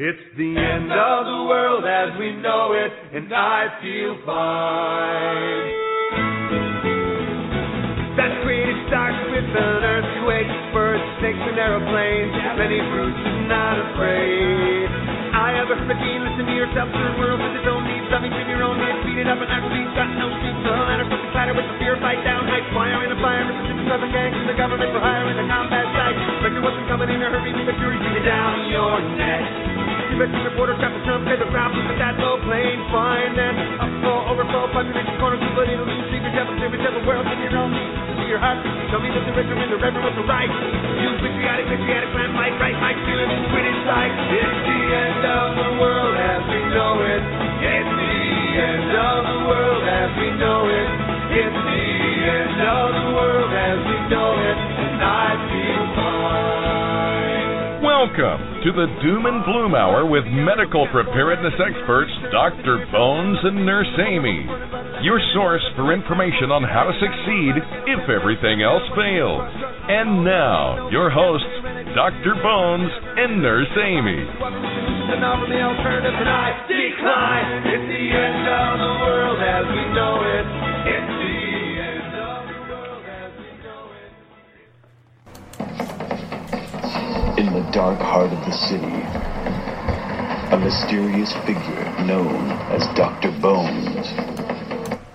It's the end of the world as we know it, and I feel fine. That creative starts with an earthquake, birds, snakes, and aeroplanes. Many fruits and not afraid. I have a machine, listen to yourself, third world with own needs, something to your own head, beat it up and actually got no shoes, the ladder, something clatter with the fear, fight down, high fire in a fire, Mississippi Southern gangs, and the government for hire in the combat site. Spectre wasn't coming in a hurry, the jury beat down your neck. The reporter the jump, pay the ground, but that low plane, fine, then upfall, overflow, population corner, it'll lose, secret devil, secret devil, world, in your own to your heart, tell me that the rich are in the reverend was the right. You patriotic, patriotic, plan, fight, right, my feelings, quit inside. It's the end of the world as we know it. It's the end of the world as we know it. It's the end of the world as we know it, and I feel. Welcome to the Doom and Bloom Hour with medical preparedness experts Dr. Bones and Nurse Amy. Your source for information on how to succeed if everything else fails. And now, your hosts, Dr. Bones and Nurse Amy. It's the end of the world as we know it. It's the dark heart of the city, a mysterious figure known as Dr. Bones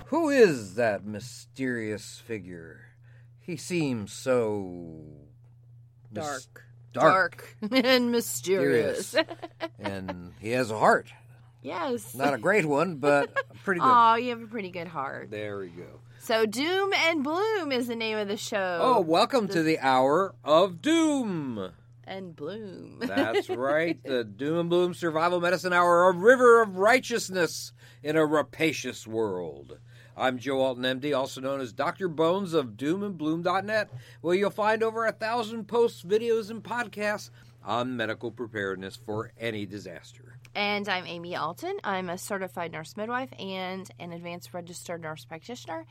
Who is that mysterious figure? He seems so mys- Dark. dark, and mysterious. and he has a heart. yes. Not a great one, but pretty good. Oh, you have a pretty good heart. There we go. So, Doom and Bloom is the name of the show. Oh, welcome to the hour of doom. And Bloom. That's right, the Doom and Bloom Survival Medicine Hour, a river of righteousness in a rapacious world. I'm Joe Alton, MD, also known as Dr. Bones of doomandbloom.net, where you'll find over a thousand posts, videos, and podcasts on medical preparedness for any disaster. And I'm Amy Alton. I'm a certified nurse midwife and an advanced registered nurse practitioner.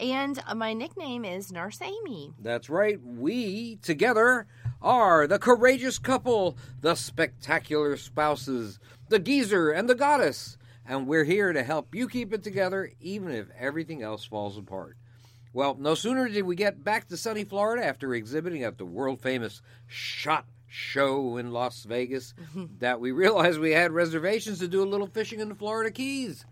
And my nickname is Nurse Amy. That's right, we together are the courageous couple, the spectacular spouses, the geezer and the goddess. And we're here to help you keep it together even if everything else falls apart. Well, no sooner did we get back to sunny Florida after exhibiting at the world famous SHOT Show in Las Vegas that we realized we had reservations to do a little fishing in the Florida Keys.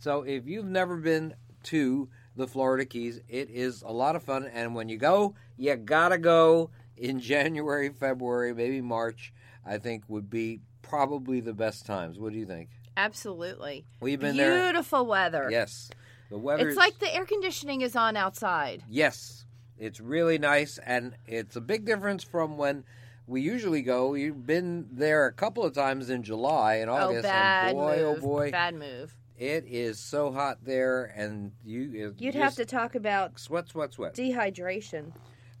So if you've never been to the Florida Keys, it is a lot of fun. And when you go, you gotta go in January, February, maybe March. I think would be probably the best times. What do you think? Absolutely. We've been there. Beautiful weather. Yes, the weather. It's like the air conditioning is on outside. Yes, it's really nice, and it's a big difference from when we usually go. You've been there a couple of times in July and oh, August, oh, bad and boy, move. oh boy, Bad move. it is so hot there, and you You'd have to talk about sweat, sweat, sweat. dehydration,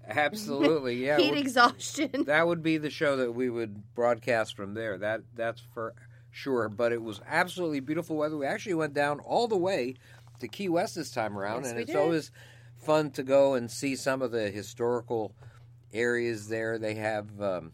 Absolutely, yeah. heat would- exhaustion. that would be the show that we would broadcast from there. That that's for sure. But it was absolutely beautiful weather. We actually went down all the way to Key West this time around, Yes, and it's did. always fun to go and see some of the historical areas there. They have. Um,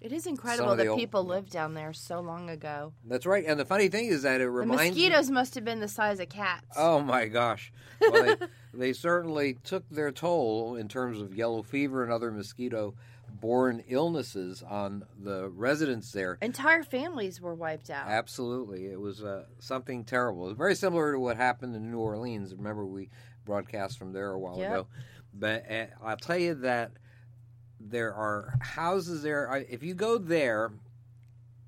It is incredible that old- people lived down there so long ago. that's right. And the funny thing is that it The reminds me- mosquitoes must have been the size of cats. Oh my gosh! Well, they, they certainly took their toll in terms of yellow fever and other mosquito-borne illnesses on the residents there. Entire families were wiped out. Absolutely, it was uh, something terrible. It was very similar to what happened in New Orleans. Remember, we broadcast from there a while Yep. ago. But uh, I'll tell you that there are houses there. If you go there,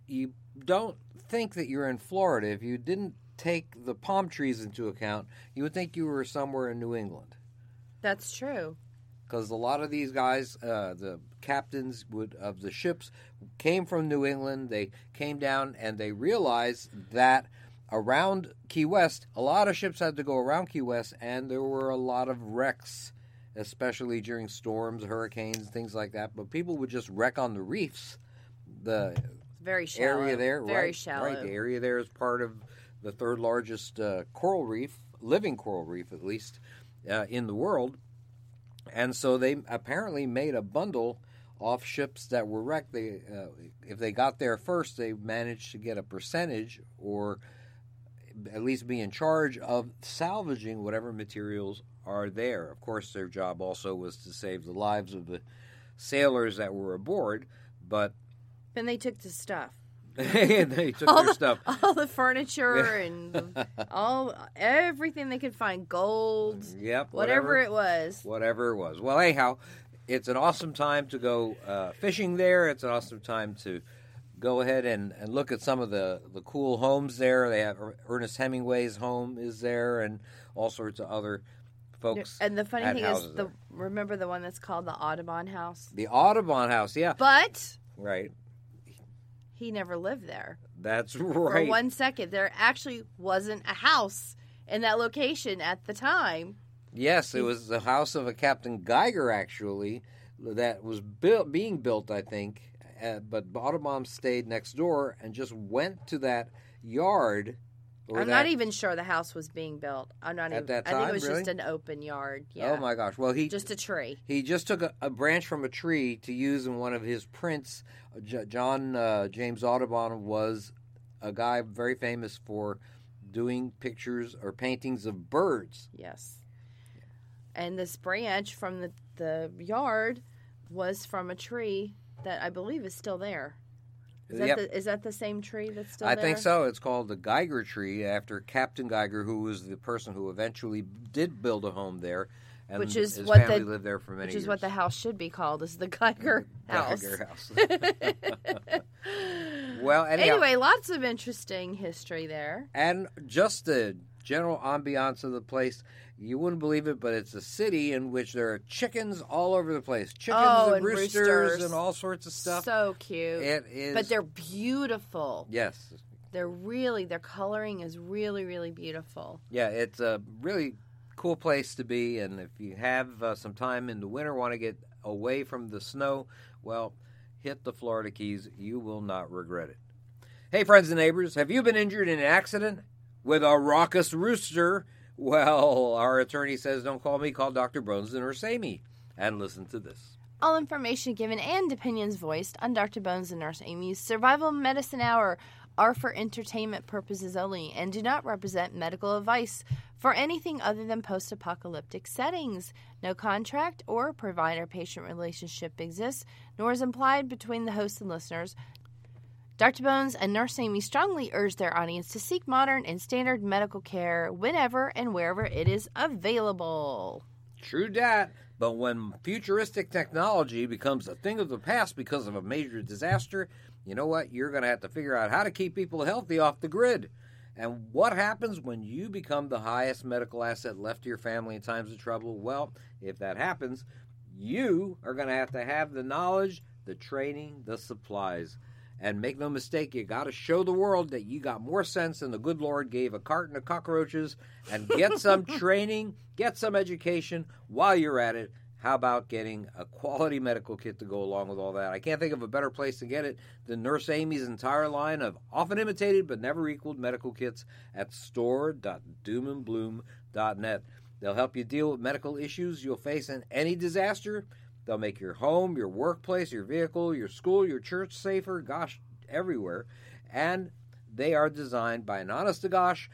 you don't think that you're in Florida. If you didn't take the palm trees into account, you would think you were somewhere in New England. That's true. Because a lot of these guys, uh, the captains would of the ships, came from New England. They came down and they realized that around Key West, a lot of ships had to go around Key West, and there were a lot of wrecks, especially during storms, hurricanes, things like that. But people would just wreck on the reefs. The very shallow. area there, Very right, shallow. Right, the area there is part of the third largest uh, coral reef, living coral reef at least, uh, in the world. And so they apparently made a bundle off ships that were wrecked. They, uh, if they got there first, they managed to get a percentage or at least be in charge of salvaging whatever materials are there. Of course, their job also was to save the lives of the sailors that were aboard, but Then they took the stuff. they took all their the, stuff. all the furniture and all everything they could find, gold, Yep, whatever, it was. whatever it was. Well, anyhow, it's an awesome time to go uh, fishing there. It's an awesome time to go ahead and, and look at some of the, the cool homes there. They have Er- Ernest Hemingway's home is there, and all sorts of other folks. And the funny thing is, the there. remember the one that's called the Audubon House, the Audubon House, yeah, but right. He never lived there That's right. for one second. There actually wasn't a house in that location at the time. Yes, it was the house of a Captain Geiger, actually, that was built, being built, I think. Uh, but Audubon stayed next door and just went to that yard. Or I'm that- not even sure the house was being built. I'm not At even. that I think it was just an open yard. Yeah. Oh my gosh! Well, he Just a tree. he just took a, a branch from a tree to use in one of his prints. J- John uh, James Audubon was a guy very famous for doing pictures or paintings of birds. Yes. And this branch from the, the yard was from a tree that I believe is still there. Uh, is that, Yep. the, is that the same tree that's still there? I there? think so. It's called the Geiger tree after Captain Geiger, who was the person who eventually did build a home there, and Which is his what family the- lived there for many Which years. is what the house should be called, is the Geiger House. Geiger house. well, anyhow, anyway, lots of interesting history there. and just the general ambiance of the place. You wouldn't believe it, but it's a city in which there are chickens all over the place. Chickens Oh, and, and roosters, roosters. and all sorts of stuff. So cute. it is. but they're beautiful. yes, They're really their coloring is really really beautiful. Yeah, it's a really cool place to be, and if you have uh, some time in the winter, want to get away from the snow, well, hit the Florida Keys. You will not regret it. Hey, friends and neighbors, have you been injured in an accident with a raucous rooster? Well, our attorney says don't call me, call Dr. Bronson or Amy. And listen to this. All information given and opinions voiced on Dr. Bones and Nurse Amy's Survival Medicine Hour are for entertainment purposes only and do not represent medical advice for anything other than post apocalyptic settings. No contract or provider patient relationship exists, nor is implied between the host and listeners. Dr. Bones and Nurse Amy strongly urge their audience to seek modern and standard medical care whenever and wherever it is available. True dat. But when futuristic technology becomes a thing of the past because of a major disaster, you know what? You're going to have to figure out how to keep people healthy off the grid. And what happens when you become the highest medical asset left to your family in times of trouble? Well, if that happens, you are going to have to have the knowledge, the training, the supplies. And make no mistake, you got to show the world that you got more sense than the good Lord gave a carton of cockroaches and get some training, get some education while you're at it. How about getting a quality medical kit to go along with all that? I can't think of a better place to get it than Nurse Amy's entire line of often imitated but never equaled medical kits at store.doomandbloom.net. They'll help you deal with medical issues you'll face in any disaster. They'll make your home, your workplace, your vehicle, your school, your church safer, gosh, everywhere. And they are designed by an honest to gosh,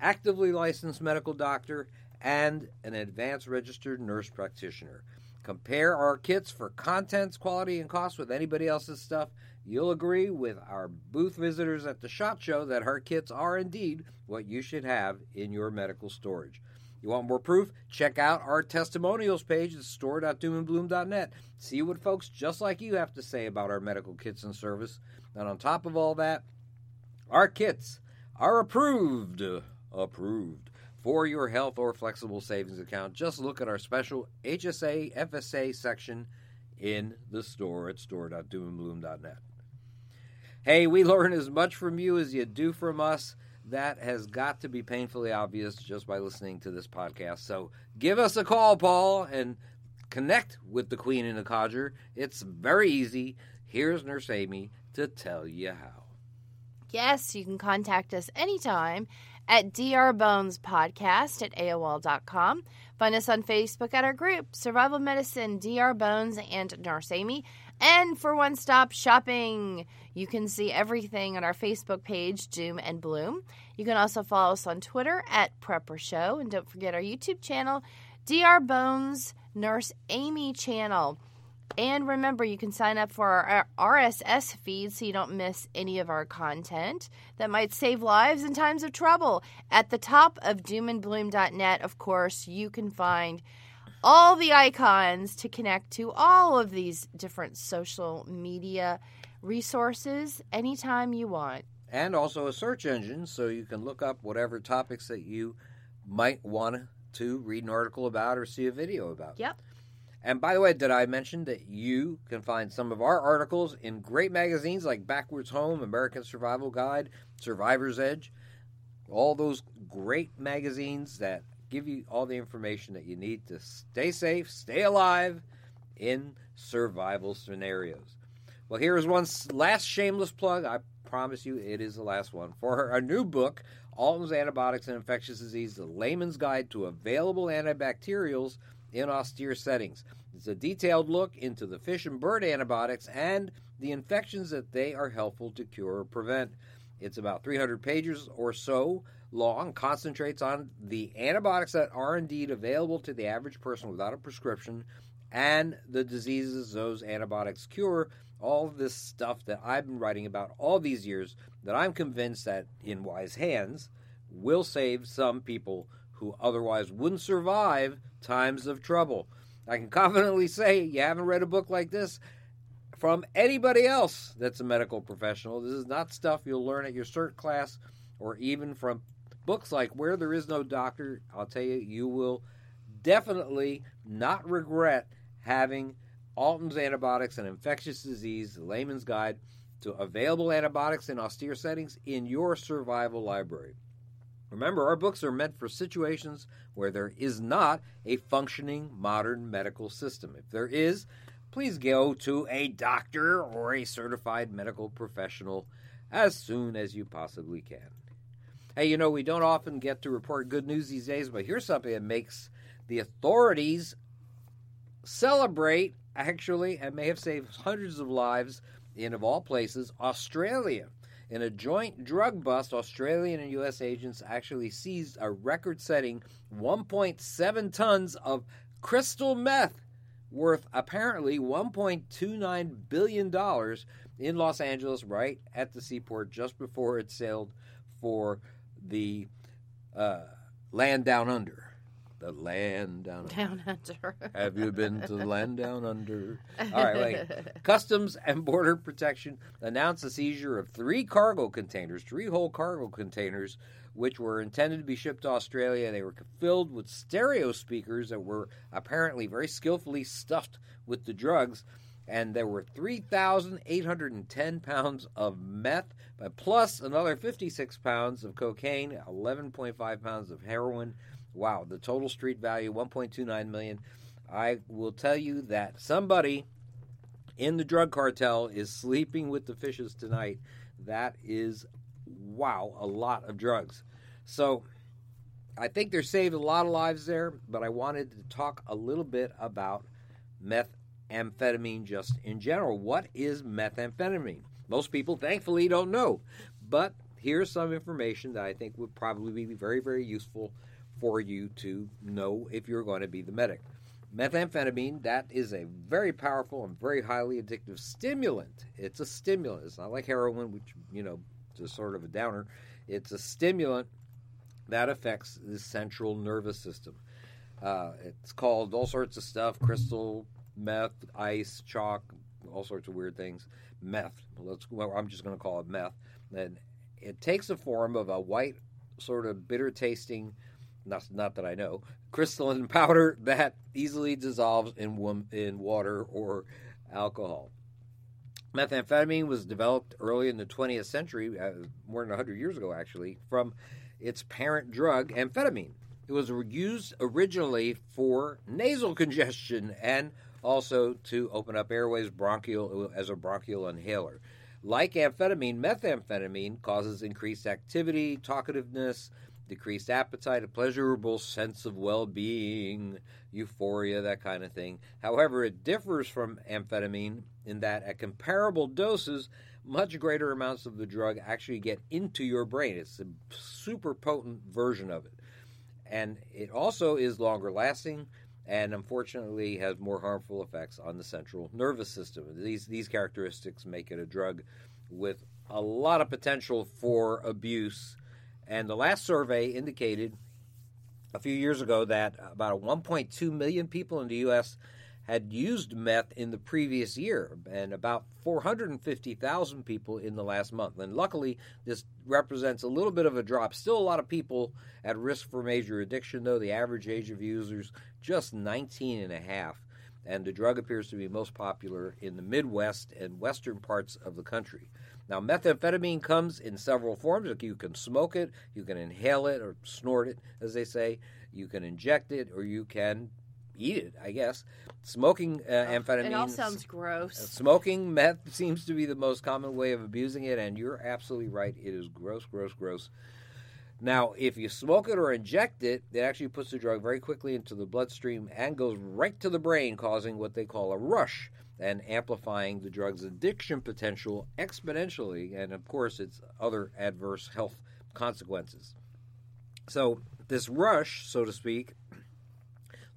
actively licensed medical doctor and an advanced registered nurse practitioner. Compare our kits for contents, quality, and cost with anybody else's stuff. You'll agree with our booth visitors at the SHOT Show that our kits are indeed what you should have in your medical storage. You want more proof? Check out our testimonials page at store.doomandbloom.net. See what folks just like you have to say about our medical kits and service. And on top of all that, our kits are approved, approved for your health or flexible savings account. Just look at our special HSA FSA section in the store at store.doomandbloom.net. Hey, we learn as much from you as you do from us. That has got to be painfully obvious just by listening to this podcast. So give us a call, Paul, and connect with the Queen and the Codger. It's very easy. Here's Nurse Amy to tell you how. Yes, you can contact us anytime at drbonespodcast at AOL.com. Find us on Facebook at our group, Survival Medicine, DR Bones, and Nurse Amy. And for one stop shopping, you can see everything on our Facebook page, Doom and Bloom. You can also follow us on Twitter at Prepper Show. And don't forget our YouTube channel, DR Bones Nurse Amy channel. And remember, you can sign up for our RSS feed so you don't miss any of our content that might save lives in times of trouble. At the top of doomandbloom.net, of course, you can find all the icons to connect to all of these different social media resources anytime you want. And also a search engine so you can look up whatever topics that you might want to read an article about or see a video about. Yep. And by the way, did I mention that you can find some of our articles in great magazines like Backwoods Home, American Survival Guide, Survivor's Edge, all those great magazines that give you all the information that you need to stay safe, stay alive in survival scenarios. Well, here is one last shameless plug. I promise you it is the last one. For her, a new book, Alton's Antibiotics and Infectious Disease, the layman's guide to available antibacterials in austere settings. It's a detailed look into the fish and bird antibiotics and the infections that they are helpful to cure or prevent. It's about 300 pages or so long, concentrates on the antibiotics that are indeed available to the average person without a prescription and the diseases those antibiotics cure. All this stuff that I've been writing about all these years that I'm convinced that in wise hands will save some people who otherwise wouldn't survive times of trouble. I can confidently say you haven't read a book like this from anybody else that's a medical professional. This is not stuff you'll learn at your cert class or even from books like Where There Is No Doctor. I'll tell you, you will definitely not regret having Alton's Antibiotics and Infectious Disease, layman's guide to available antibiotics in austere settings in your survival library. Remember, our books are meant for situations where there is not a functioning modern medical system. If there is, please go to a doctor or a certified medical professional as soon as you possibly can. Hey, you know, we don't often get to report good news these days, but here's something that makes the authorities celebrate, actually, and may have saved hundreds of lives in, of all places, Australia. In a joint drug bust, Australian and U.S. agents actually seized a record setting 1.7 tons of crystal meth worth apparently $1.29 billion in Los Angeles, right at the seaport, just before it sailed for the uh, land down under. The land down under. Down under. Have you been to the land down under? All right, wait. Customs and Border Protection announced the seizure of three cargo containers, three whole cargo containers, which were intended to be shipped to Australia. They were filled with stereo speakers that were apparently very skillfully stuffed with the drugs. And there were 3,810 pounds of meth, plus another 56 pounds of cocaine, 11.5 pounds of heroin. Wow, the total street value 1.29 million. I will tell you that somebody in the drug cartel is sleeping with the fishes tonight. That is wow, a lot of drugs. So I think they're saved a lot of lives there, but I wanted to talk a little bit about methamphetamine just in general. What is methamphetamine? Most people thankfully don't know, but here's some information that I think would probably be very, very useful for you to know if you're going to be the medic. Methamphetamine, that is a very powerful and very highly addictive stimulant. It's a stimulant. It's not like heroin, which, you know, is sort of a downer. It's a stimulant that affects the central nervous system. Uh, it's called all sorts of stuff crystal, meth, ice, chalk, all sorts of weird things. Meth. Let's, well, I'm just going to call it meth. And it takes the form of a white, sort of bitter tasting not, not that I know, crystalline powder that easily dissolves in, in water or alcohol. Methamphetamine was developed early in the 20th century, uh, more than 100 years ago actually, from its parent drug, amphetamine. It was used originally for nasal congestion and also to open up airways bronchial as a bronchial inhaler. Like amphetamine, methamphetamine causes increased activity, talkativeness, decreased appetite, a pleasurable sense of well being, euphoria, that kind of thing. However, it differs from amphetamine in that at comparable doses, much greater amounts of the drug actually get into your brain. It's a super potent version of it. And it also is longer lasting and unfortunately has more harmful effects on the central nervous system. These, these characteristics make it a drug with a lot of potential for abuse. And the last survey indicated a few years ago that about 1.2 million people in the U.S. had used meth in the previous year, and about 450,000 people in the last month. And luckily, this represents a little bit of a drop. Still a lot of people at risk for major addiction, though. The average age of users just 19 and a half. And the drug appears to be most popular in the Midwest and western parts of the country. Now, methamphetamine comes in several forms. You can smoke it, you can inhale it, or snort it, as they say. You can inject it, or you can eat it, I guess. Smoking uh, amphetamine. It all sounds gross. Smoking meth seems to be the most common way of abusing it, and you're absolutely right. It is gross, gross, gross. Now, if you smoke it or inject it, it actually puts the drug very quickly into the bloodstream and goes right to the brain, causing what they call a rush and amplifying the drug's addiction potential exponentially, and of course, its other adverse health consequences. So, this rush, so to speak,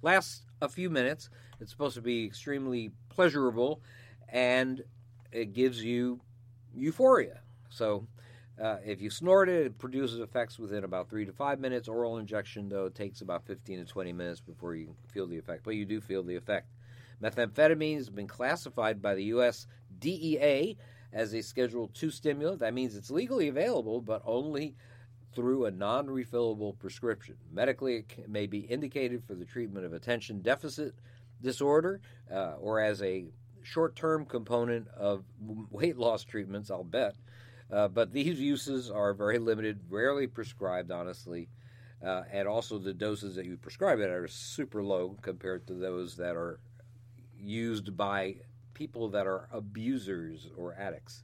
lasts a few minutes. It's supposed to be extremely pleasurable, and it gives you euphoria. So, uh, if you snort it, it produces effects within about three to five minutes. Oral injection, though, takes about 15 to 20 minutes before you feel the effect, but you do feel the effect. Methamphetamine has been classified by the U.S. DEA as a Schedule II stimulant. That means it's legally available, but only through a non refillable prescription. Medically, it may be indicated for the treatment of attention deficit disorder uh, or as a short term component of weight loss treatments, I'll bet. Uh, but these uses are very limited, rarely prescribed, honestly. Uh, and also, the doses that you prescribe it are super low compared to those that are used by people that are abusers or addicts.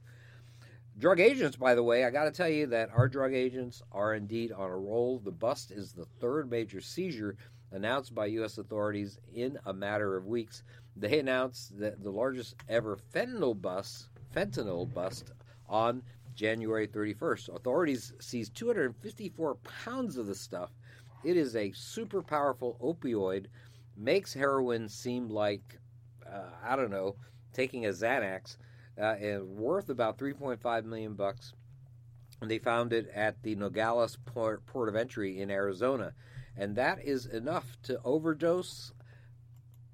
Drug agents, by the way, I got to tell you that our drug agents are indeed on a roll. The bust is the third major seizure announced by U.S. authorities in a matter of weeks. They announced that the largest ever fentanyl bust, fentanyl bust on January 31st. Authorities seized 254 pounds of the stuff. It is a super powerful opioid, makes heroin seem like uh, I don't know, taking a Xanax, uh, worth about 3.5 million bucks. And they found it at the Nogales port, port of entry in Arizona, and that is enough to overdose.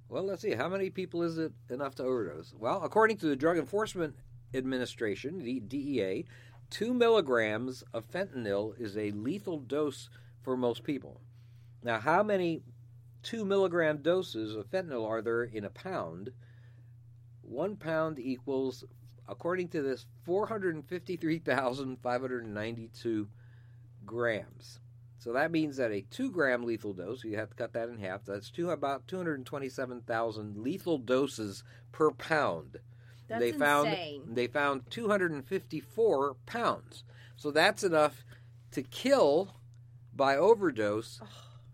Well, let's see, how many people is it enough to overdose? Well, according to the Drug Enforcement Administration, the DEA, two milligrams of fentanyl is a lethal dose for most people. Now, how many two milligram doses of fentanyl are there in a pound? One pound equals, according to this, 453,592 grams. So that means that a two gram lethal dose, you have to cut that in half, that's two, about 227,000 lethal doses per pound. That's they found insane. they found 254 pounds. So that's enough to kill by overdose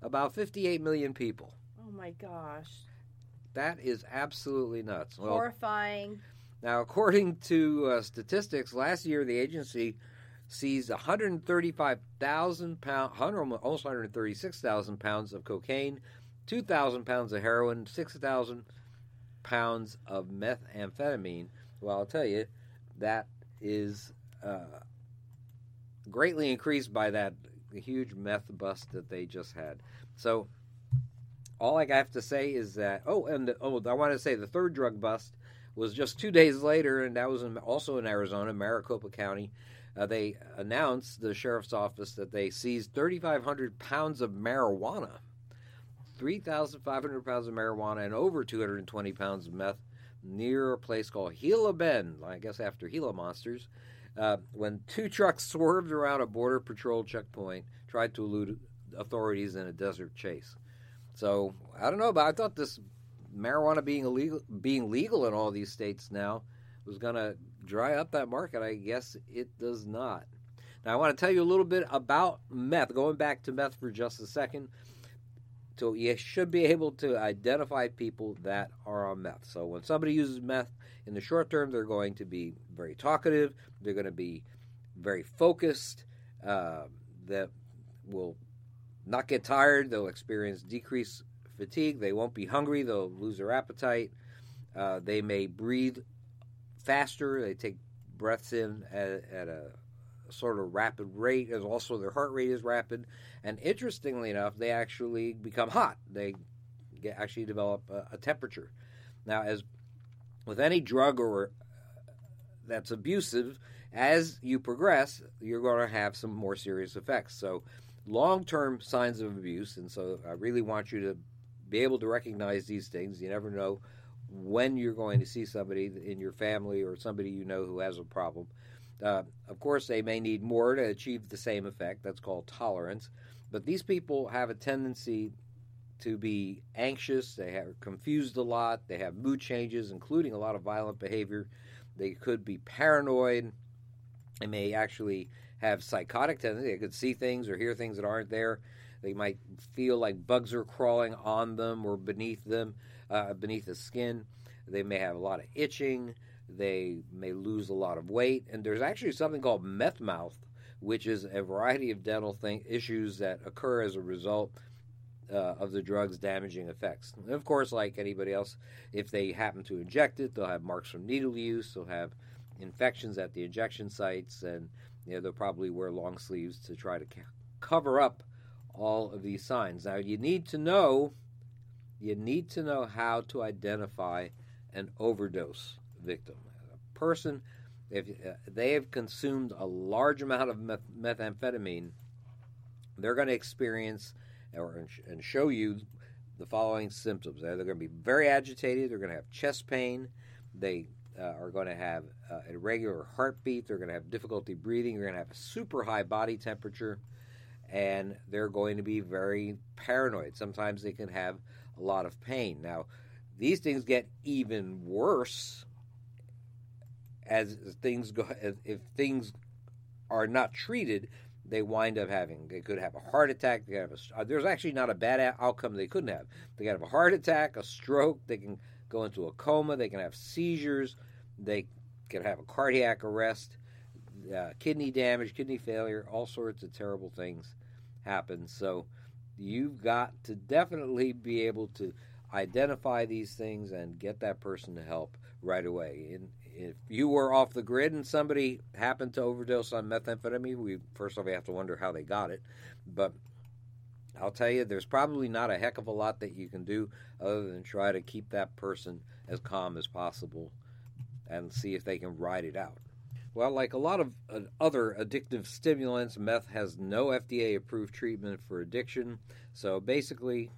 about 58 million people. Oh my gosh. That is absolutely nuts. Well, Horrifying. now, according to uh, statistics, last year the agency seized 135,000 pounds, almost 136,000 pounds of cocaine, 2,000 pounds of heroin, 6,000 pounds of methamphetamine. Well, I'll tell you, that is uh, greatly increased by that huge meth bust that they just had. So, all I have to say is that oh, and oh, I want to say the third drug bust was just two days later, and that was in, also in Arizona, Maricopa County. Uh, they announced the sheriff's office that they seized 3,500 pounds of marijuana, 3,500 pounds of marijuana, and over 220 pounds of meth near a place called Gila Bend, I guess after Gila monsters. Uh, when two trucks swerved around a border patrol checkpoint, tried to elude authorities in a desert chase. So I don't know, but I thought this marijuana being illegal, being legal in all these states now, was going to dry up that market. I guess it does not. Now, I want to tell you a little bit about meth, going back to meth for just a second. So, you should be able to identify people that are on meth. So, when somebody uses meth in the short term, they're going to be very talkative, they're going to be very focused, uh, that will not get tired, they'll experience decreased fatigue, they won't be hungry, they'll lose their appetite, uh, they may breathe faster, they take breaths in at, at a sort of rapid rate, as also their heart rate is rapid. And interestingly enough, they actually become hot. They get, actually develop a, a temperature. Now, as with any drug or that's abusive, as you progress, you're going to have some more serious effects. So, long term signs of abuse, and so I really want you to be able to recognize these things. You never know when you're going to see somebody in your family or somebody you know who has a problem. Uh, of course, they may need more to achieve the same effect. That's called tolerance. But these people have a tendency to be anxious. They are confused a lot. They have mood changes, including a lot of violent behavior. They could be paranoid. They may actually have psychotic tendencies. They could see things or hear things that aren't there. They might feel like bugs are crawling on them or beneath them, uh, beneath the skin. They may have a lot of itching. They may lose a lot of weight. And there's actually something called meth mouth, which is a variety of dental thing, issues that occur as a result uh, of the drug's damaging effects. And of course, like anybody else, if they happen to inject it, they'll have marks from needle use. They'll have infections at the injection sites, and they'll probably wear long sleeves to try to cover up all of these signs. Now, you need to know, you need to know how to identify an overdose victim. A person, if uh, they have consumed a large amount of meth- methamphetamine, they're going to experience or and show you the following symptoms. They're going to be very agitated. They're going to have chest pain. They uh, are going to have uh, irregular heartbeat. They're going to have difficulty breathing. They're going to have a super high body temperature, and they're going to be very paranoid. Sometimes they can have a lot of pain. Now, these things get even worse as things go. If things are not treated, they wind up having. They could have a heart attack. They have a, uh, there's actually not a bad outcome they couldn't have. They can have a heart attack, a stroke. They can go into a coma. They can have seizures. They can have a cardiac arrest, uh, kidney damage, kidney failure. All sorts of terrible things happen. So you've got to definitely be able to identify these things and get that person to help right away. And if you were off the grid and somebody happened to overdose on methamphetamine, we first off we have to wonder how they got it. But I'll tell you, there's probably not a heck of a lot that you can do other than try to keep that person as calm as possible and see if they can ride it out. Well, like a lot of uh, other addictive stimulants, meth has no FDA approved treatment for addiction. So basically,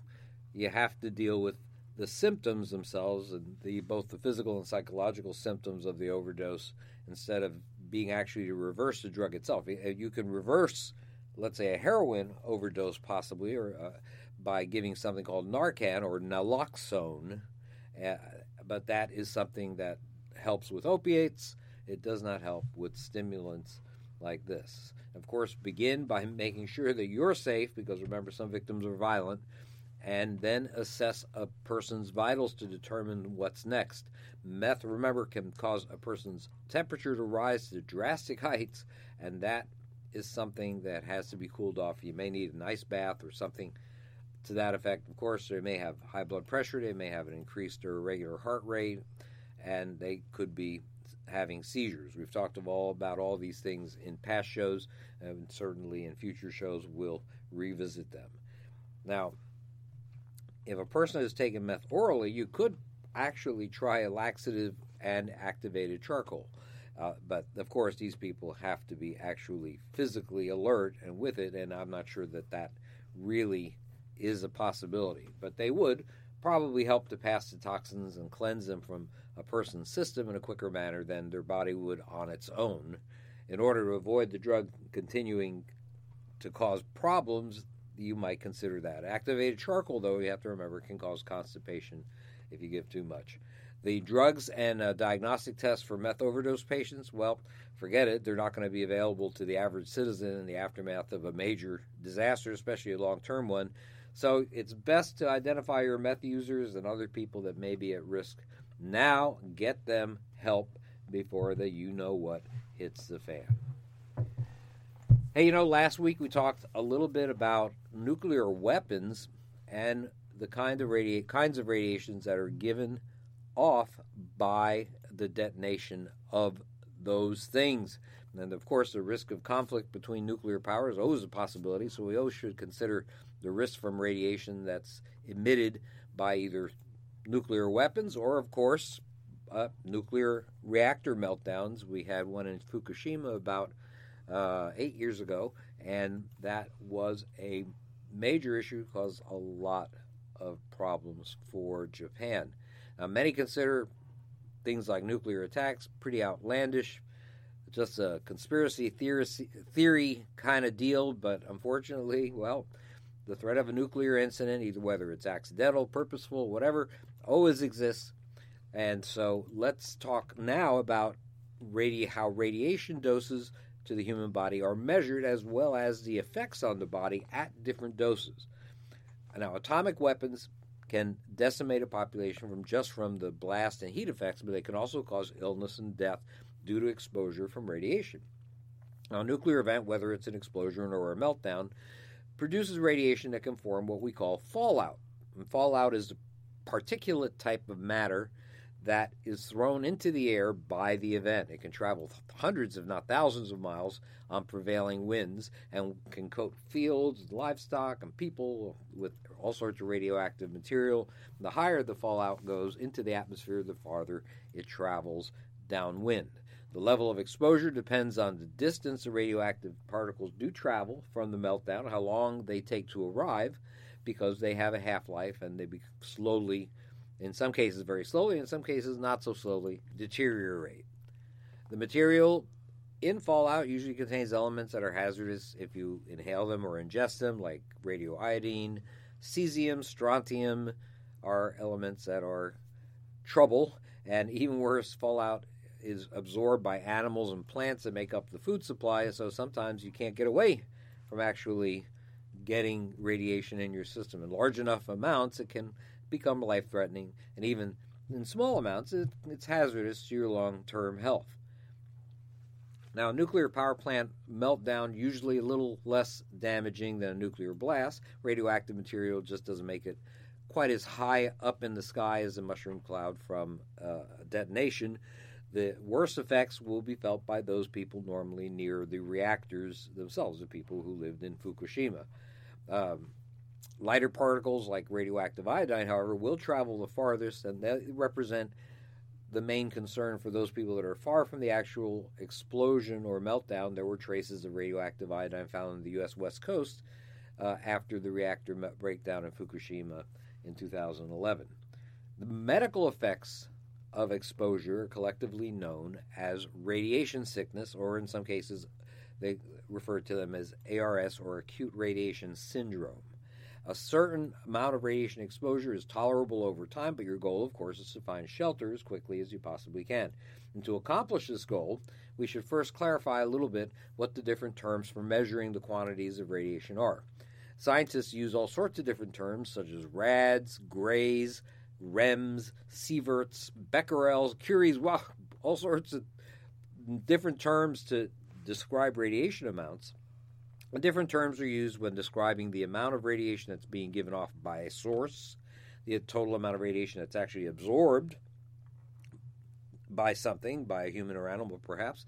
you have to deal with the symptoms themselves and the both the physical and psychological symptoms of the overdose instead of being actually to reverse the drug itself. You can reverse, let's say, a heroin overdose possibly, or uh, by giving something called Narcan or naloxone, uh, but that is something that helps with opiates. It does not help with stimulants like this. Of course, begin by making sure that you're safe because remember, some victims are violent and then assess a person's vitals to determine what's next. Meth, remember, can cause a person's temperature to rise to drastic heights, and that is something that has to be cooled off. You may need an ice bath or something to that effect. Of course, they may have high blood pressure, they may have an increased or irregular heart rate, and they could be having seizures. We've talked of all about all these things in past shows, and certainly in future shows we'll revisit them. Now, if a person has taken meth orally, you could actually try a laxative and activated charcoal. Uh, but of course, these people have to be actually physically alert and with it, and I'm not sure that that really is a possibility. But they would probably help to pass the toxins and cleanse them from a person's system in a quicker manner than their body would on its own. In order to avoid the drug continuing to cause problems, you might consider that. Activated charcoal, though, you have to remember, can cause constipation if you give too much. The drugs and uh, diagnostic tests for meth overdose patients, well, forget it. They're not going to be available to the average citizen in the aftermath of a major disaster, especially a long term one. So it's best to identify your meth users and other people that may be at risk. Now, get them help before the you know what hits the fan. Hey, you know, last week we talked a little bit about nuclear weapons and the kind of radi- kinds of radiations that are given off by the detonation of those things. And of course, the risk of conflict between nuclear powers is always a possibility, so we always should consider the risk from radiation that's emitted by either nuclear weapons or, of course, uh, nuclear reactor meltdowns. We had one in Fukushima about uh, eight years ago, and that was a major issue, caused a lot of problems for Japan. Now, many consider things like nuclear attacks pretty outlandish, just a conspiracy theory, theory kind of deal, but unfortunately, well, the threat of a nuclear incident, either whether it's accidental, purposeful, whatever, always exists. And so let's talk now about radi- how radiation doses to the human body are measured as well as the effects on the body at different doses. Now, atomic weapons can decimate a population from just from the blast and heat effects, but they can also cause illness and death due to exposure from radiation. Now, a nuclear event, whether it's an explosion or a meltdown, produces radiation that can form what we call fallout. And fallout is a particulate type of matter that is thrown into the air by the event. It can travel hundreds, if not thousands, of miles on prevailing winds and can coat fields, livestock, and people with all sorts of radioactive material. The higher the fallout goes into the atmosphere, the farther it travels downwind. The level of exposure depends on the distance the radioactive particles do travel from the meltdown, how long they take to arrive, because they have a half life and they be slowly in some cases very slowly, in some cases not so slowly, deteriorate. The material in fallout usually contains elements that are hazardous if you inhale them or ingest them, like radioiodine, cesium, strontium are elements that are trouble, and even worse, fallout is absorbed by animals and plants that make up the food supply, so sometimes you can't get away from actually getting radiation in your system. In large enough amounts, it can become life threatening, and even in small amounts, it, it's hazardous to your long term health. Now, a nuclear power plant meltdown usually a little less damaging than a nuclear blast. Radioactive material just doesn't make it quite as high up in the sky as a mushroom cloud from uh, detonation. The worst effects will be felt by those people normally near the reactors themselves, the people who lived in Fukushima. Um, Lighter particles like radioactive iodine, however, will travel the farthest, and they represent the main concern for those people that are far from the actual explosion or meltdown. There were traces of radioactive iodine found on the U.S. West Coast uh, after the reactor breakdown in Fukushima in 2011. The medical effects of exposure are collectively known as radiation sickness, or in some cases, they refer to them as ARS or acute radiation syndrome. A certain amount of radiation exposure is tolerable over time, but your goal, of course, is to find shelter as quickly as you possibly can. And to accomplish this goal, we should first clarify a little bit what the different terms for measuring the quantities of radiation are. Scientists use all sorts of different terms, such as rads, grays, rems, sieverts, becquerels, curies, well, all sorts of different terms to describe radiation amounts. Different terms are used when describing the amount of radiation that's being given off by a source, the total amount of radiation that's actually absorbed by something, by a human or animal perhaps,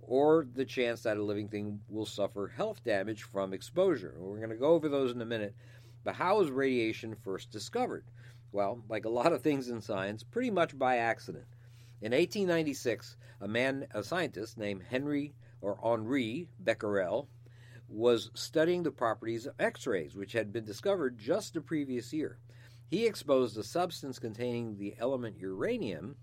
or the chance that a living thing will suffer health damage from exposure. We're going to go over those in a minute. But how was radiation first discovered? Well, like a lot of things in science, pretty much by accident. In 1896, a man, a scientist named Henry or Henri Becquerel, was studying the properties of X rays, which had been discovered just the previous year. He exposed a substance containing the element uranium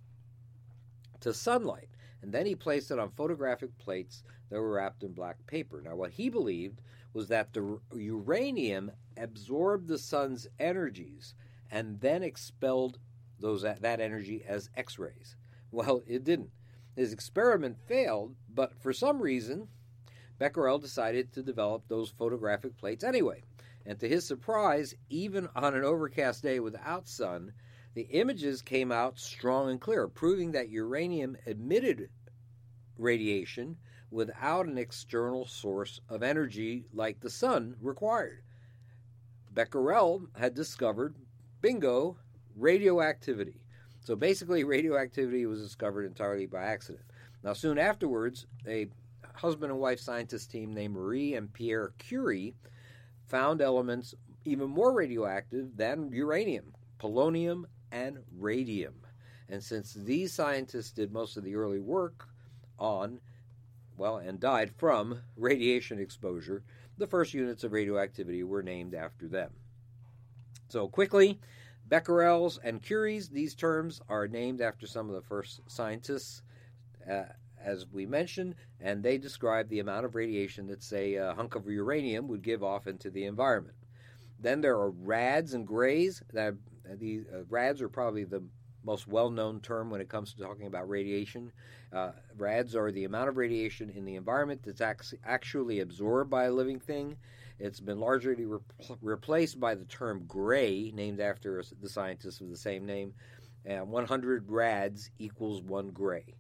to sunlight, and then he placed it on photographic plates that were wrapped in black paper. Now, what he believed was that the uranium absorbed the sun's energies and then expelled those that energy as X-rays. Well, it didn't. His experiment failed, but for some reason, Becquerel decided to develop those photographic plates anyway. And to his surprise, even on an overcast day without sun, the images came out strong and clear, proving that uranium emitted radiation without an external source of energy like the sun required. Becquerel had discovered, bingo, radioactivity. So basically, radioactivity was discovered entirely by accident. Now, soon afterwards, a husband and wife scientist team named Marie and Pierre Curie found elements even more radioactive than uranium, polonium, and radium. And since these scientists did most of the early work on, well, and died from radiation exposure, the first units of radioactivity were named after them. So, quickly, Becquerels and Curies, these terms are named after some of the first scientists, uh, as we mentioned, and they describe the amount of radiation that, say, a hunk of uranium would give off into the environment. Then there are rads and grays. That these uh, rads are probably the most well-known term when it comes to talking about radiation. Uh, rads are the amount of radiation in the environment that's ac- actually absorbed by a living thing. It's been largely re- replaced by the term gray, named after the scientist of the same name. And 100 rads equals one gray.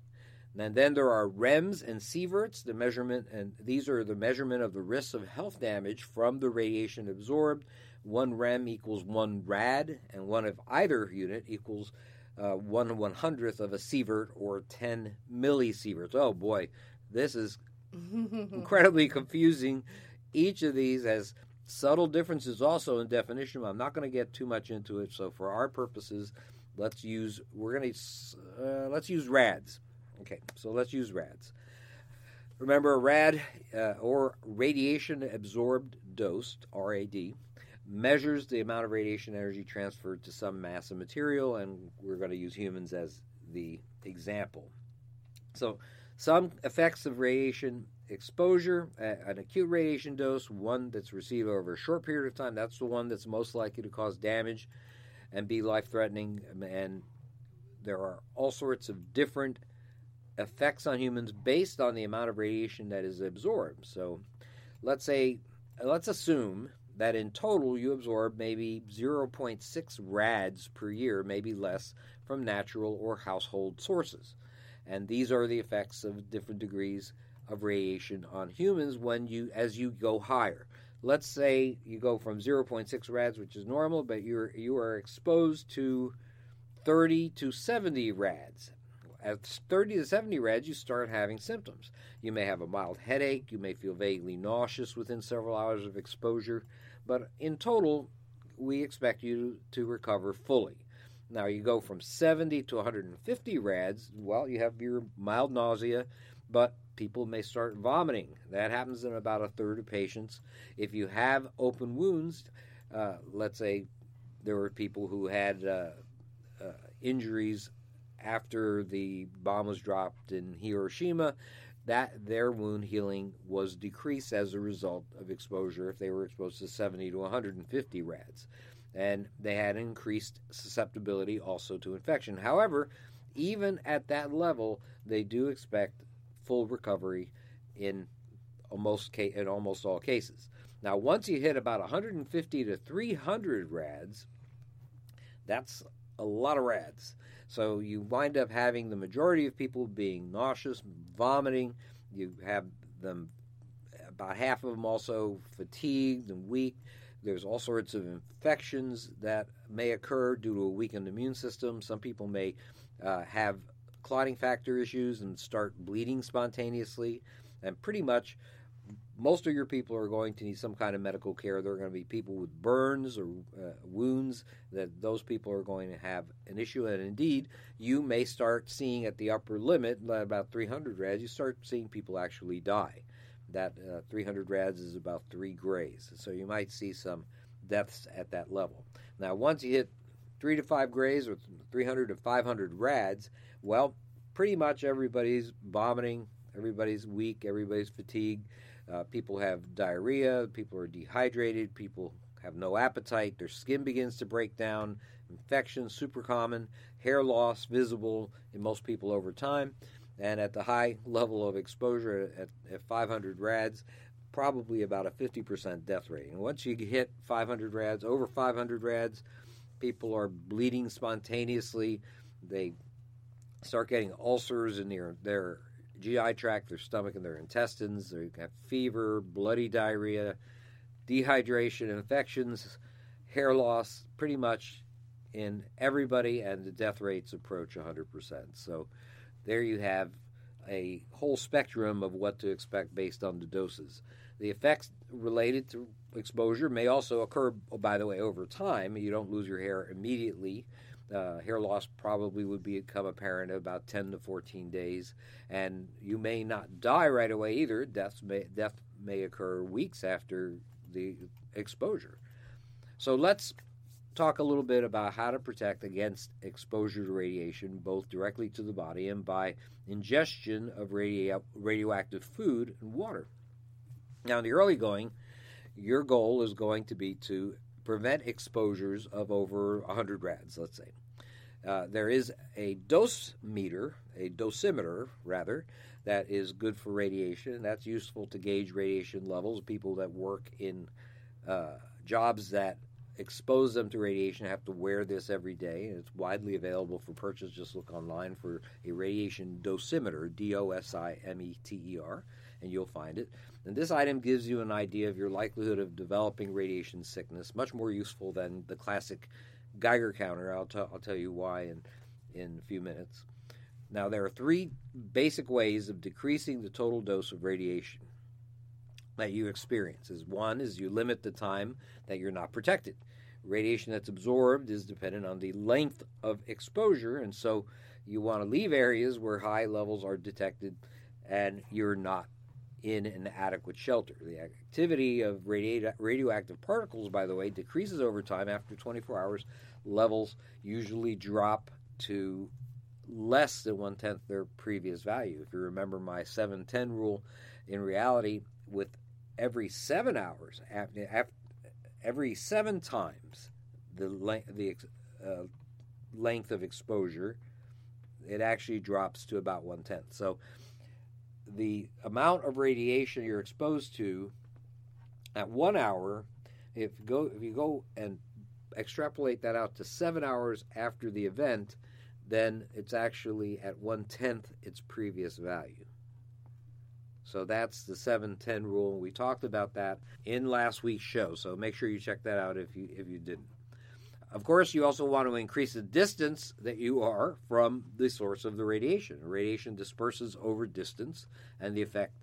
And then there are REMS and sieverts, the measurement, and these are the measurement of the risks of health damage from the radiation absorbed. One REM equals one rad, and one of either unit equals uh, one one hundredth of a sievert or 10 millisieverts. Oh boy, this is incredibly confusing. Each of these has subtle differences also in definition. I'm not going to get too much into it. So for our purposes, let's use we're going to uh, let's use rads. Okay, so let's use rads. Remember, rad uh, or radiation absorbed dose (RAD) measures the amount of radiation energy transferred to some mass of material, and we're going to use humans as the example. So, some effects of radiation exposure, an acute radiation dose, one that's received over a short period of time, that's the one that's most likely to cause damage and be life threatening. And there are all sorts of different effects on humans based on the amount of radiation that is absorbed. So, let's say, let's assume that in total you absorb maybe 0.6 rads per year, maybe less, from natural or household sources. And these are the effects of different degrees of radiation on humans when you as you go higher. Let's say you go from 0.6 rads, which is normal, but you're you are exposed to 30 to 70 rads. At 30 to 70 rads, you start having symptoms. You may have a mild headache. You may feel vaguely nauseous within several hours of exposure. But in total, we expect you to recover fully. Now, you go from 70 to 150 rads, well, you have your mild nausea, but people may start vomiting. That happens in about a third of patients. If you have open wounds, uh, let's say there were people who had uh, uh, injuries after the bomb was dropped in Hiroshima, that their wound healing was decreased as a result of exposure if they were exposed to 70 to 150 rads. And they had increased susceptibility also to infection. However, even at that level, they do expect full recovery in almost in almost all cases. Now, once you hit about 150 to 300 rads, that's a lot of rads. So you wind up having the majority of people being nauseous, vomiting. You have them, about half of them also fatigued and weak. There's all sorts of infections that may occur due to a weakened immune system. Some people may uh, have clotting factor issues and start bleeding spontaneously. And pretty much most of your people are going to need some kind of medical care. There are going to be people with burns or uh, wounds that those people are going to have an issue. And indeed, you may start seeing at the upper limit, about 300 rads, you start seeing people actually die. That uh, 300 rads is about three grays. So you might see some deaths at that level. Now, once you hit three to five grays or 300 to 500 rads, well, pretty much everybody's vomiting, everybody's weak, everybody's fatigued uh, people have diarrhea, people are dehydrated, people have no appetite, their skin begins to break down, infections super common, hair loss visible in most people over time, and at the high level of exposure at, at 500 rads, probably about a 50% death rate. And once you hit 500 rads, over 500 rads, people are bleeding spontaneously. They start getting ulcers in their, their GI tract, their stomach, and their intestines. They have fever, bloody diarrhea, dehydration, infections, hair loss, pretty much in everybody, and the death rates approach 100%. So there you have a whole spectrum of what to expect based on the doses. The effects related to exposure may also occur, by the way, over time. You don't lose your hair immediately. Uh, hair loss probably would become apparent in about 10 to 14 days, and you may not die right away either. Death may, death may occur weeks after the exposure. So let's talk a little bit about how to protect against exposure to radiation, both directly to the body and by ingestion of radio- radioactive food and water. Now, in the early going, your goal is going to be to prevent exposures of over 100 rads, let's say. Uh, there is a dose meter, a dosimeter rather, that is good for radiation. That's useful to gauge radiation levels. People that work in uh, jobs that expose them to radiation have to wear this every day. It's widely available for purchase. Just look online for a radiation dosimeter, D O S I M E T E R, and you'll find it. And this item gives you an idea of your likelihood of developing radiation sickness, much more useful than the classic Geiger counter. I'll, t- I'll tell you why in, in a few minutes. Now, there are three basic ways of decreasing the total dose of radiation that you experience. Is one is you limit the time that you're not protected. Radiation that's absorbed is dependent on the length of exposure, and so you want to leave areas where high levels are detected and you're not in an adequate shelter. The activity of radio- radioactive particles, by the way, decreases over time. After 24 hours, levels usually drop to less than one tenth their previous value. If you remember my 710 rule, in reality, with every seven hours, after, after every seven times the length, the uh, length of exposure, it actually drops to about one tenth. So the amount of radiation you're exposed to at one hour, if you go if you go and extrapolate that out to seven hours after the event, then it's actually at one tenth its previous value. So that's the 710 rule. We talked about that in last week's show. So make sure you check that out if you if you didn't. Of course, you also want to increase the distance that you are from the source of the radiation. Radiation disperses over distance, and the effect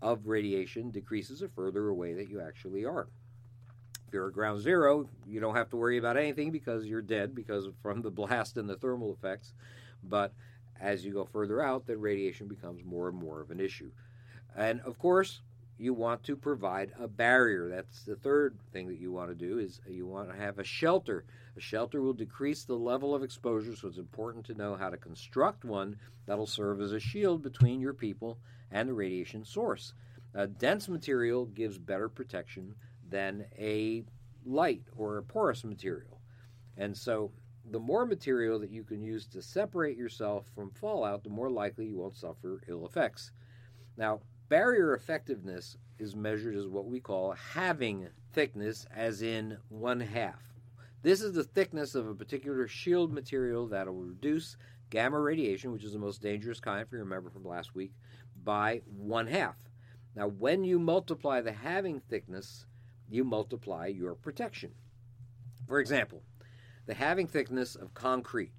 of radiation decreases the further away that you actually are. If you're at ground zero, you don't have to worry about anything because you're dead because from the blast and the thermal effects. But as you go further out, then radiation becomes more and more of an issue. And of course, you want to provide a barrier. That's the third thing that you want to do is you want to have a shelter. A shelter will decrease the level of exposure, so it's important to know how to construct one that'll serve as a shield between your people and the radiation source. A dense material gives better protection than a light or a porous material. And so the more material that you can use to separate yourself from fallout, the more likely you won't suffer ill effects. Now, Barrier effectiveness is measured as what we call halving thickness, as in one half. This is the thickness of a particular shield material that will reduce gamma radiation, which is the most dangerous kind, if you remember from last week, by one half. Now, when you multiply the halving thickness, you multiply your protection. For example, the halving thickness of concrete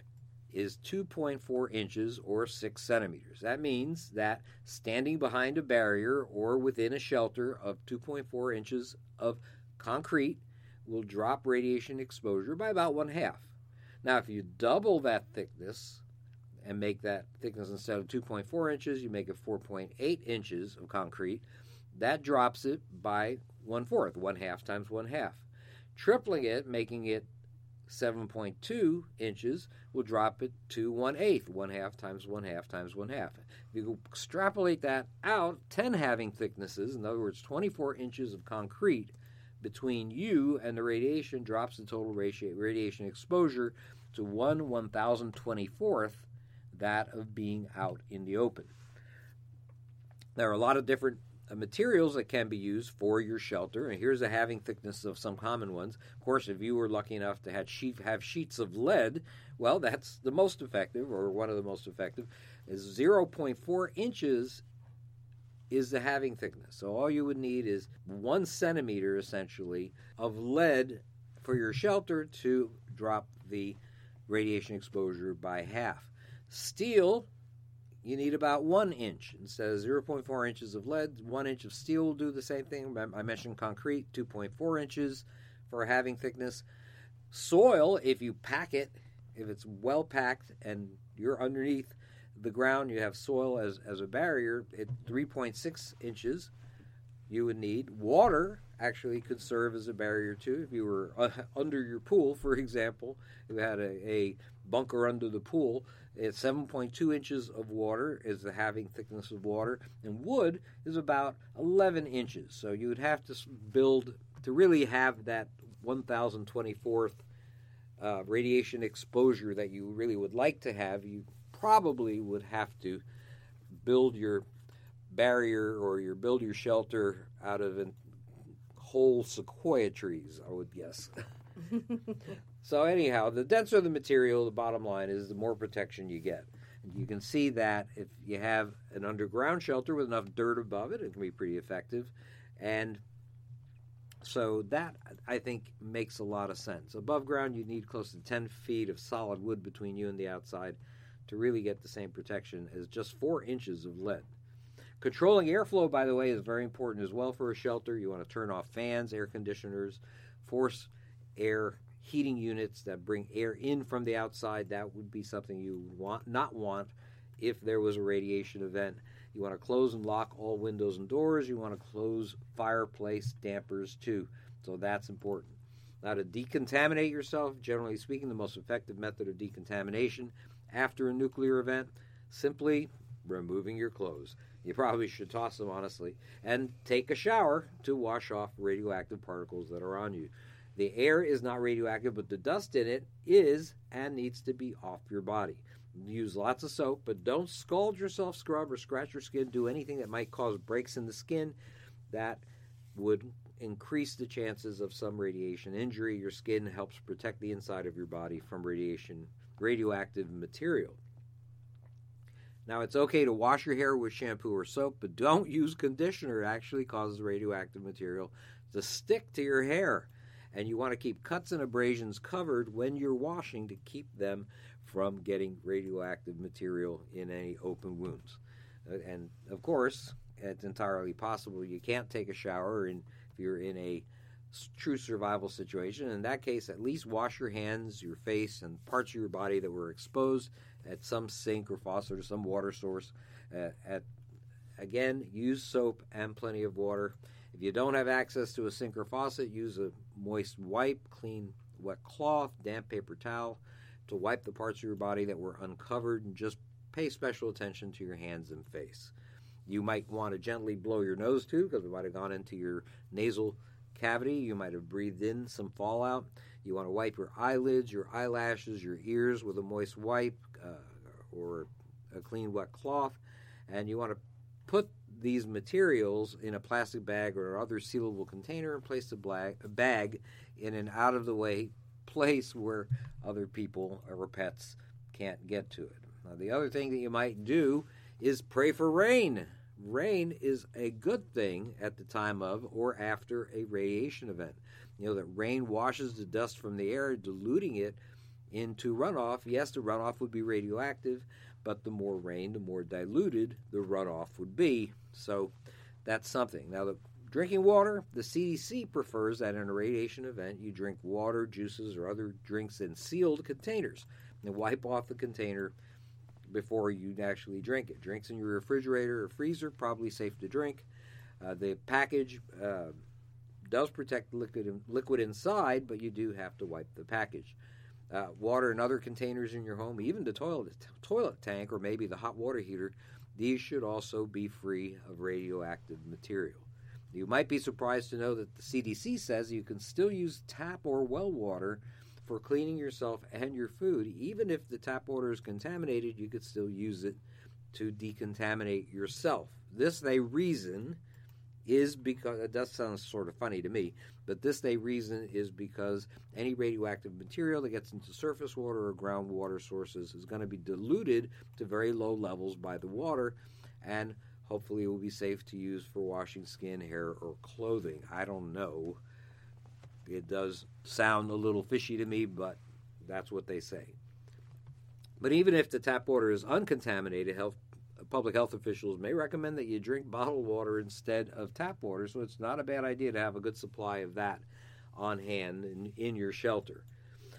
is 2.4 inches or 6 centimeters. That means that standing behind a barrier or within a shelter of 2.4 inches of concrete will drop radiation exposure by about one half. Now, if you double that thickness and make that thickness instead of 2.4 inches, you make it 4.8 inches of concrete, that drops it by one fourth, one half times one half. Tripling it, making it 7.2 inches will drop it to 1 eighth, 1 half times 1 half times 1 half. If you extrapolate that out, 10 halving thicknesses, in other words, 24 inches of concrete, between you and the radiation drops the total radiation exposure to 1 1024th that of being out in the open. There are a lot of different Uh, materials that can be used for your shelter, and here's the halving thickness of some common ones. Of course, if you were lucky enough to have, sheet, have sheets of lead, well, that's the most effective, or one of the most effective, is 0.4 inches is the halving thickness. So all you would need is one centimeter, essentially, of lead for your shelter to drop the radiation exposure by half. Steel, you need about one inch instead of 0.4 inches of lead. One inch of steel will do the same thing. I mentioned concrete, 2.4 inches for halving thickness. Soil, if you pack it, if it's well packed and you're underneath the ground, you have soil as, as a barrier at 3.6 inches. You would need water. Actually, could serve as a barrier too. If you were uh, under your pool, for example, you had a, a bunker under the pool, it's 7.2 inches of water is the halving thickness of water, and wood is about 11 inches. So you would have to build to really have that 1,024th uh, radiation exposure that you really would like to have. You probably would have to build your barrier or your build your shelter out of whole sequoia trees, I would guess. so anyhow, the denser the material, the bottom line is the more protection you get. You can see that if you have an underground shelter with enough dirt above it, it can be pretty effective. And so that I think makes a lot of sense. Above ground, you need close to 10 feet of solid wood between you and the outside to really get the same protection as just four inches of lead. Controlling airflow, by the way, is very important as well for a shelter. You want to turn off fans, air conditioners, force air heating units that bring air in from the outside. That would be something you would want not want if there was a radiation event. You want to close and lock all windows and doors. You want to close fireplace dampers too. So that's important. Now, to decontaminate yourself, generally speaking, the most effective method of decontamination after a nuclear event, simply removing your clothes. You probably should toss them, honestly, and take a shower to wash off radioactive particles that are on you. The air is not radioactive, but the dust in it is and needs to be off your body. Use lots of soap, but don't scald yourself, scrub, or scratch your skin. Do anything that might cause breaks in the skin that would increase the chances of some radiation injury. Your skin helps protect the inside of your body from radiation radioactive material. Now, it's okay to wash your hair with shampoo or soap, but don't use conditioner. It actually causes radioactive material to stick to your hair. And you want to keep cuts and abrasions covered when you're washing to keep them from getting radioactive material in any open wounds. Uh, and of course, it's entirely possible you can't take a shower and if you're in a true survival situation. In that case, at least wash your hands, your face, and parts of your body that were exposed at some sink or faucet or some water source. Uh, at again, use soap and plenty of water. If you don't have access to a sink or faucet, use a moist wipe, clean wet cloth, damp paper towel to wipe the parts of your body that were uncovered and just pay special attention to your hands and face. You might want to gently blow your nose too because it might have gone into your nasal cavity. You might have breathed in some fallout. You want to wipe your eyelids, your eyelashes, your ears with a moist wipe uh, or a clean wet cloth. And you want to put these materials in a plastic bag or other sealable container and place the bag in an out of the way place where other people or pets can't get to it. Now, the other thing that you might do is pray for rain rain is a good thing at the time of or after a radiation event. You know that rain washes the dust from the air, diluting it into runoff. Yes, the runoff would be radioactive, but the more rain, the more diluted the runoff would be. So that's something. Now, the drinking water, the CDC prefers that in a radiation event you drink water, juices, or other drinks in sealed containers and wipe off the container before you actually drink it. Drinks in your refrigerator or freezer, probably safe to drink. Uh, the package uh, does protect the liquid, liquid inside, but you do have to wipe the package. Uh, water and other containers in your home, even the toilet, toilet tank or maybe the hot water heater, these should also be free of radioactive material. You might be surprised to know that the CDC says you can still use tap or well water for cleaning yourself and your food. Even if the tap water is contaminated, you could still use it to decontaminate yourself. This, they reason, is because that does sound sort of funny to me, but this they reason is because any radioactive material that gets into surface water or groundwater sources is going to be diluted to very low levels by the water, and hopefully it will be safe to use for washing skin, hair, or clothing. I don't know. It does sound a little fishy to me, but that's what they say. But even if the tap water is uncontaminated, health public health officials may recommend that you drink bottled water instead of tap water, so it's not a bad idea to have a good supply of that on hand in, in your shelter.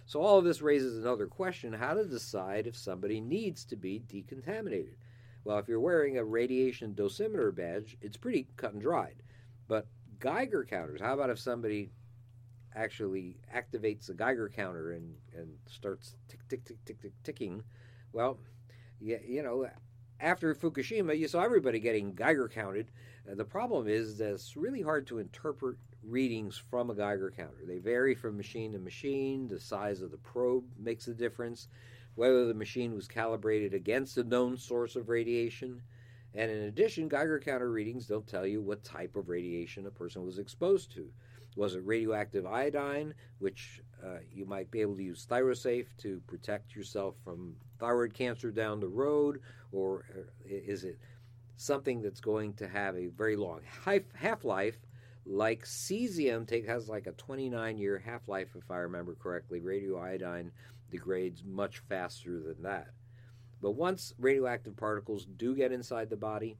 So, all of this raises another question how to decide if somebody needs to be decontaminated. Well, if you're wearing a radiation dosimeter badge, it's pretty cut and dried. But Geiger counters, how about if somebody actually activates a Geiger counter and, and starts tick, tick, tick, tick, tick, ticking? Well, yeah, you know, after Fukushima, you saw everybody getting Geiger counted. Uh, the problem is that it's really hard to interpret readings from a Geiger counter. They vary from machine to machine. The size of the probe makes a difference. Whether the machine was calibrated against a known source of radiation. And in addition, Geiger counter readings don't tell you what type of radiation a person was exposed to. Was it radioactive iodine, which uh, you might be able to use ThyroSafe to protect yourself from thyroid cancer down the road, or uh, is it something that's going to have a very long half life? Like cesium take, has like a 29 year half life, if I remember correctly. Radioiodine degrades much faster than that. But once radioactive particles do get inside the body,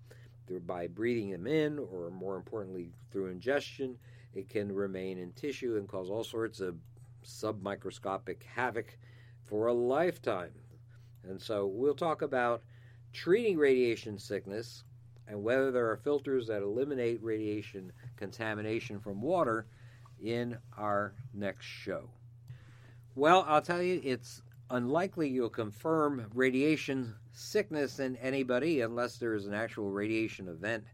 by breathing them in, or more importantly, through ingestion, it can remain in tissue and cause all sorts of submicroscopic havoc for a lifetime. And so we'll talk about treating radiation sickness and whether there are filters that eliminate radiation contamination from water in our next show. Well, I'll tell you, it's unlikely you'll confirm radiation sickness in anybody unless there is an actual radiation event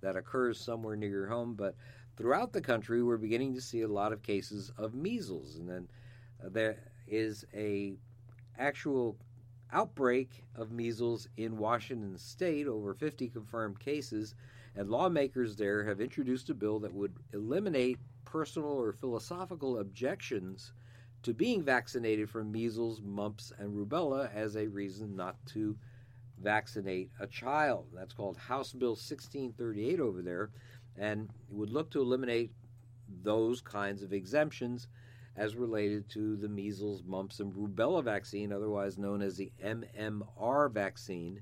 that occurs somewhere near your home. But throughout the country, we're beginning to see a lot of cases of measles, and then uh, there is a actual outbreak of measles in Washington state, over 50 confirmed cases, and lawmakers there have introduced a bill that would eliminate personal or philosophical objections to being vaccinated for measles, mumps, and rubella as a reason not to vaccinate a child. That's called House Bill 1638 over there and would look to eliminate those kinds of exemptions as related to the measles, mumps, and rubella vaccine, otherwise known as the MMR vaccine,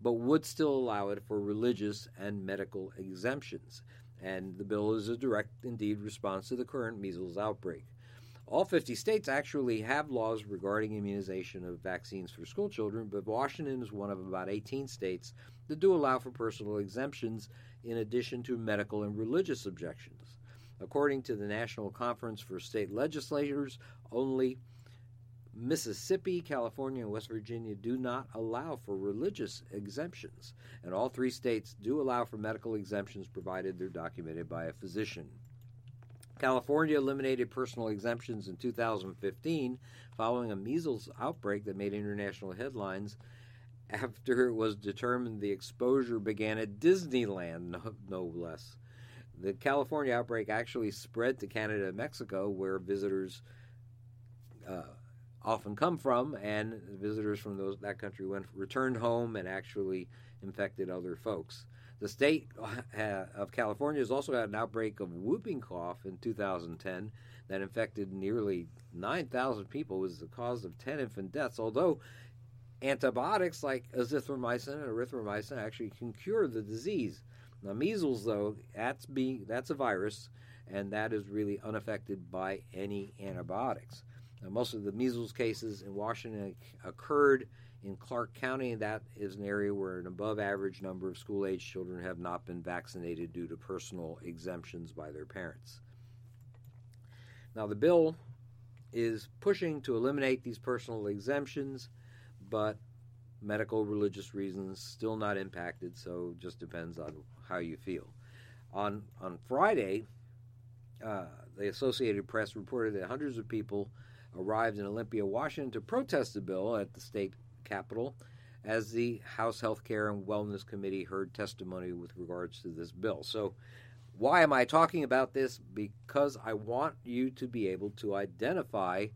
but would still allow it for religious and medical exemptions. And the bill is a direct, indeed, response to the current measles outbreak. All 50 states actually have laws regarding immunization of vaccines for school children, but Washington is one of about 18 states that do allow for personal exemptions in addition to medical and religious objections. According to the National Conference for State Legislators, only Mississippi, California, and West Virginia do not allow for religious exemptions, and all three states do allow for medical exemptions provided they're documented by a physician. California eliminated personal exemptions in 2015 following a measles outbreak that made international headlines after it was determined the exposure began at Disneyland, no, no, less. The California outbreak actually spread to Canada and Mexico, where visitors uh, often come from, and visitors from those that country went returned home and actually infected other folks. The state uh, of California has also had an outbreak of whooping cough in 2010 that infected nearly 9,000 people, was the cause of 10 infant deaths. Although antibiotics like azithromycin and erythromycin actually can cure the disease. Now, measles, though, that's being that's a virus, and that is really unaffected by any antibiotics. Now, most of the measles cases in Washington occurred in Clark County, that is an area where an above average number of school age children have not been vaccinated due to personal exemptions by their parents. Now, the bill is pushing to eliminate these personal exemptions but medical religious reasons still not impacted so just depends on how you feel On on Friday, uh, the Associated Press reported that hundreds of people arrived in Olympia, Washington, to protest the bill at the state capitol as the House Health Care and Wellness Committee heard testimony with regards to this bill. So, why am I talking about this? Because I want you to be able to identify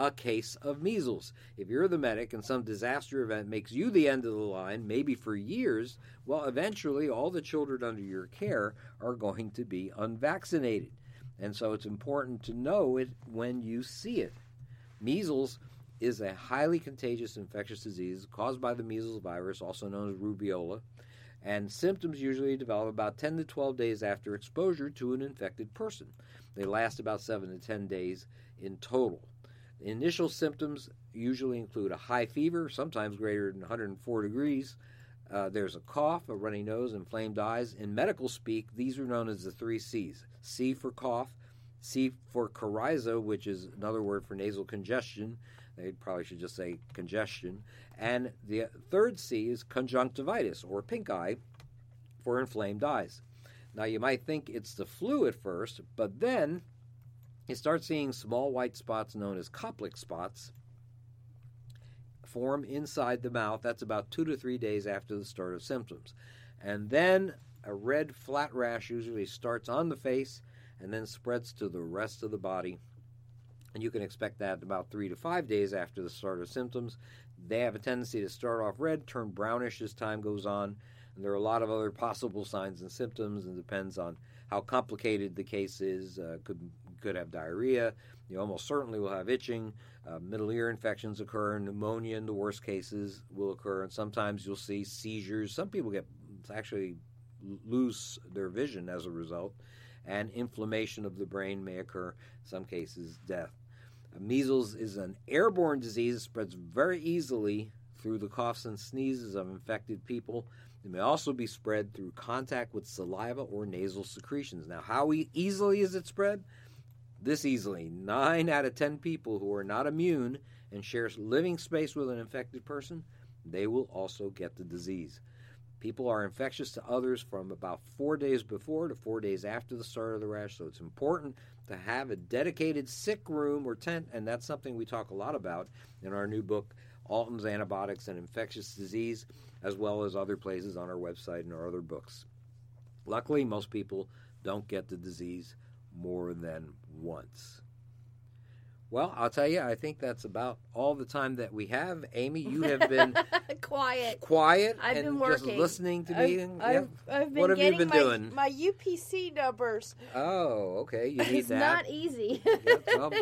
a case of measles. If you're the medic and some disaster event makes you the end of the line, maybe for years, well, eventually all the children under your care are going to be unvaccinated. And so it's important to know it when you see it. Measles is a highly contagious infectious disease caused by the measles virus, also known as rubeola, and symptoms usually develop about 10 to 12 days after exposure to an infected person. They last about 7 to 10 days in total. Initial symptoms usually include a high fever, sometimes greater than 104 degrees. Uh, there's a cough, a runny nose, inflamed eyes. In medical speak, these are known as the three C's C for cough, C for coryza, which is another word for nasal congestion. They probably should just say congestion. And the third C is conjunctivitis, or pink eye, for inflamed eyes. Now, you might think it's the flu at first, but then you start seeing small white spots known as Koplik spots form inside the mouth. That's about two to three days after the start of symptoms. And then a red flat rash usually starts on the face and then spreads to the rest of the body. And you can expect that about three to five days after the start of symptoms. They have a tendency to start off red, turn brownish as time goes on. And there are a lot of other possible signs and symptoms, and depends on how complicated the case is. Uh, could could have diarrhea. You almost certainly will have itching. Uh, middle ear infections occur. Pneumonia, in the worst cases, will occur. And sometimes you'll see seizures. Some people get actually lose their vision as a result and inflammation of the brain may occur, in some cases, death. Uh, measles is an airborne disease It spreads very easily through the coughs and sneezes of infected people. It may also be spread through contact with saliva or nasal secretions. Now, how easily is it spread? This easily. Nine out of ten people who are not immune and share living space with an infected person, they will also get the disease. People are infectious to others from about four days before to four days after the start of the rash, so it's important to have a dedicated sick room or tent, and that's something we talk a lot about in our new book, Alton's Antibiotics and Infectious Disease, as well as other places on our website and our other books. Luckily, most people don't get the disease more than once. Well, I'll tell you, I think that's about all the time that we have. Amy, you have been quiet. quiet I've and been just listening to I've, me. and- I've, yeah. I've been What have you been my, doing? my UPC numbers. Oh, okay. You need it's that. not easy. Well,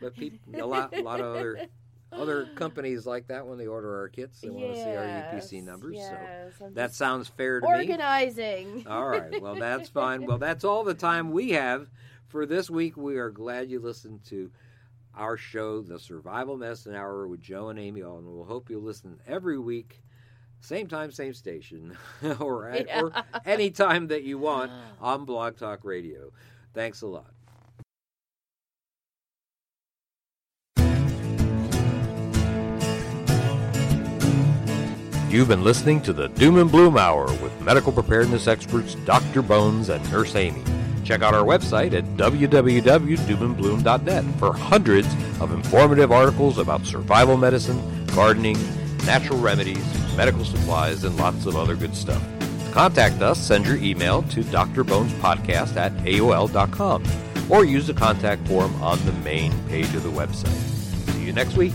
but people, a lot, a lot of other other companies like that when they order our kits, they want to see our UPC numbers. yes, so that sounds fair to me. organizing. All right. Well, that's fine. Well, that's all the time we have for this week. We are glad you listened to our show, The Survival Medicine Hour with Joe and Amy Alton. We'll hope you listen every week, same time, same station, or at, or any time that you want ah. on Blog Talk Radio. Thanks a lot. You've been listening to the Doom and Bloom Hour with medical preparedness experts Dr. Bones and Nurse Amy. Check out our website at www.doomandbloom.net for hundreds of informative articles about survival medicine, gardening, natural remedies, medical supplies, and lots of other good stuff. Contact us, send your email to drbonespodcast at aol.com or use the contact form on the main page of the website. See you next week.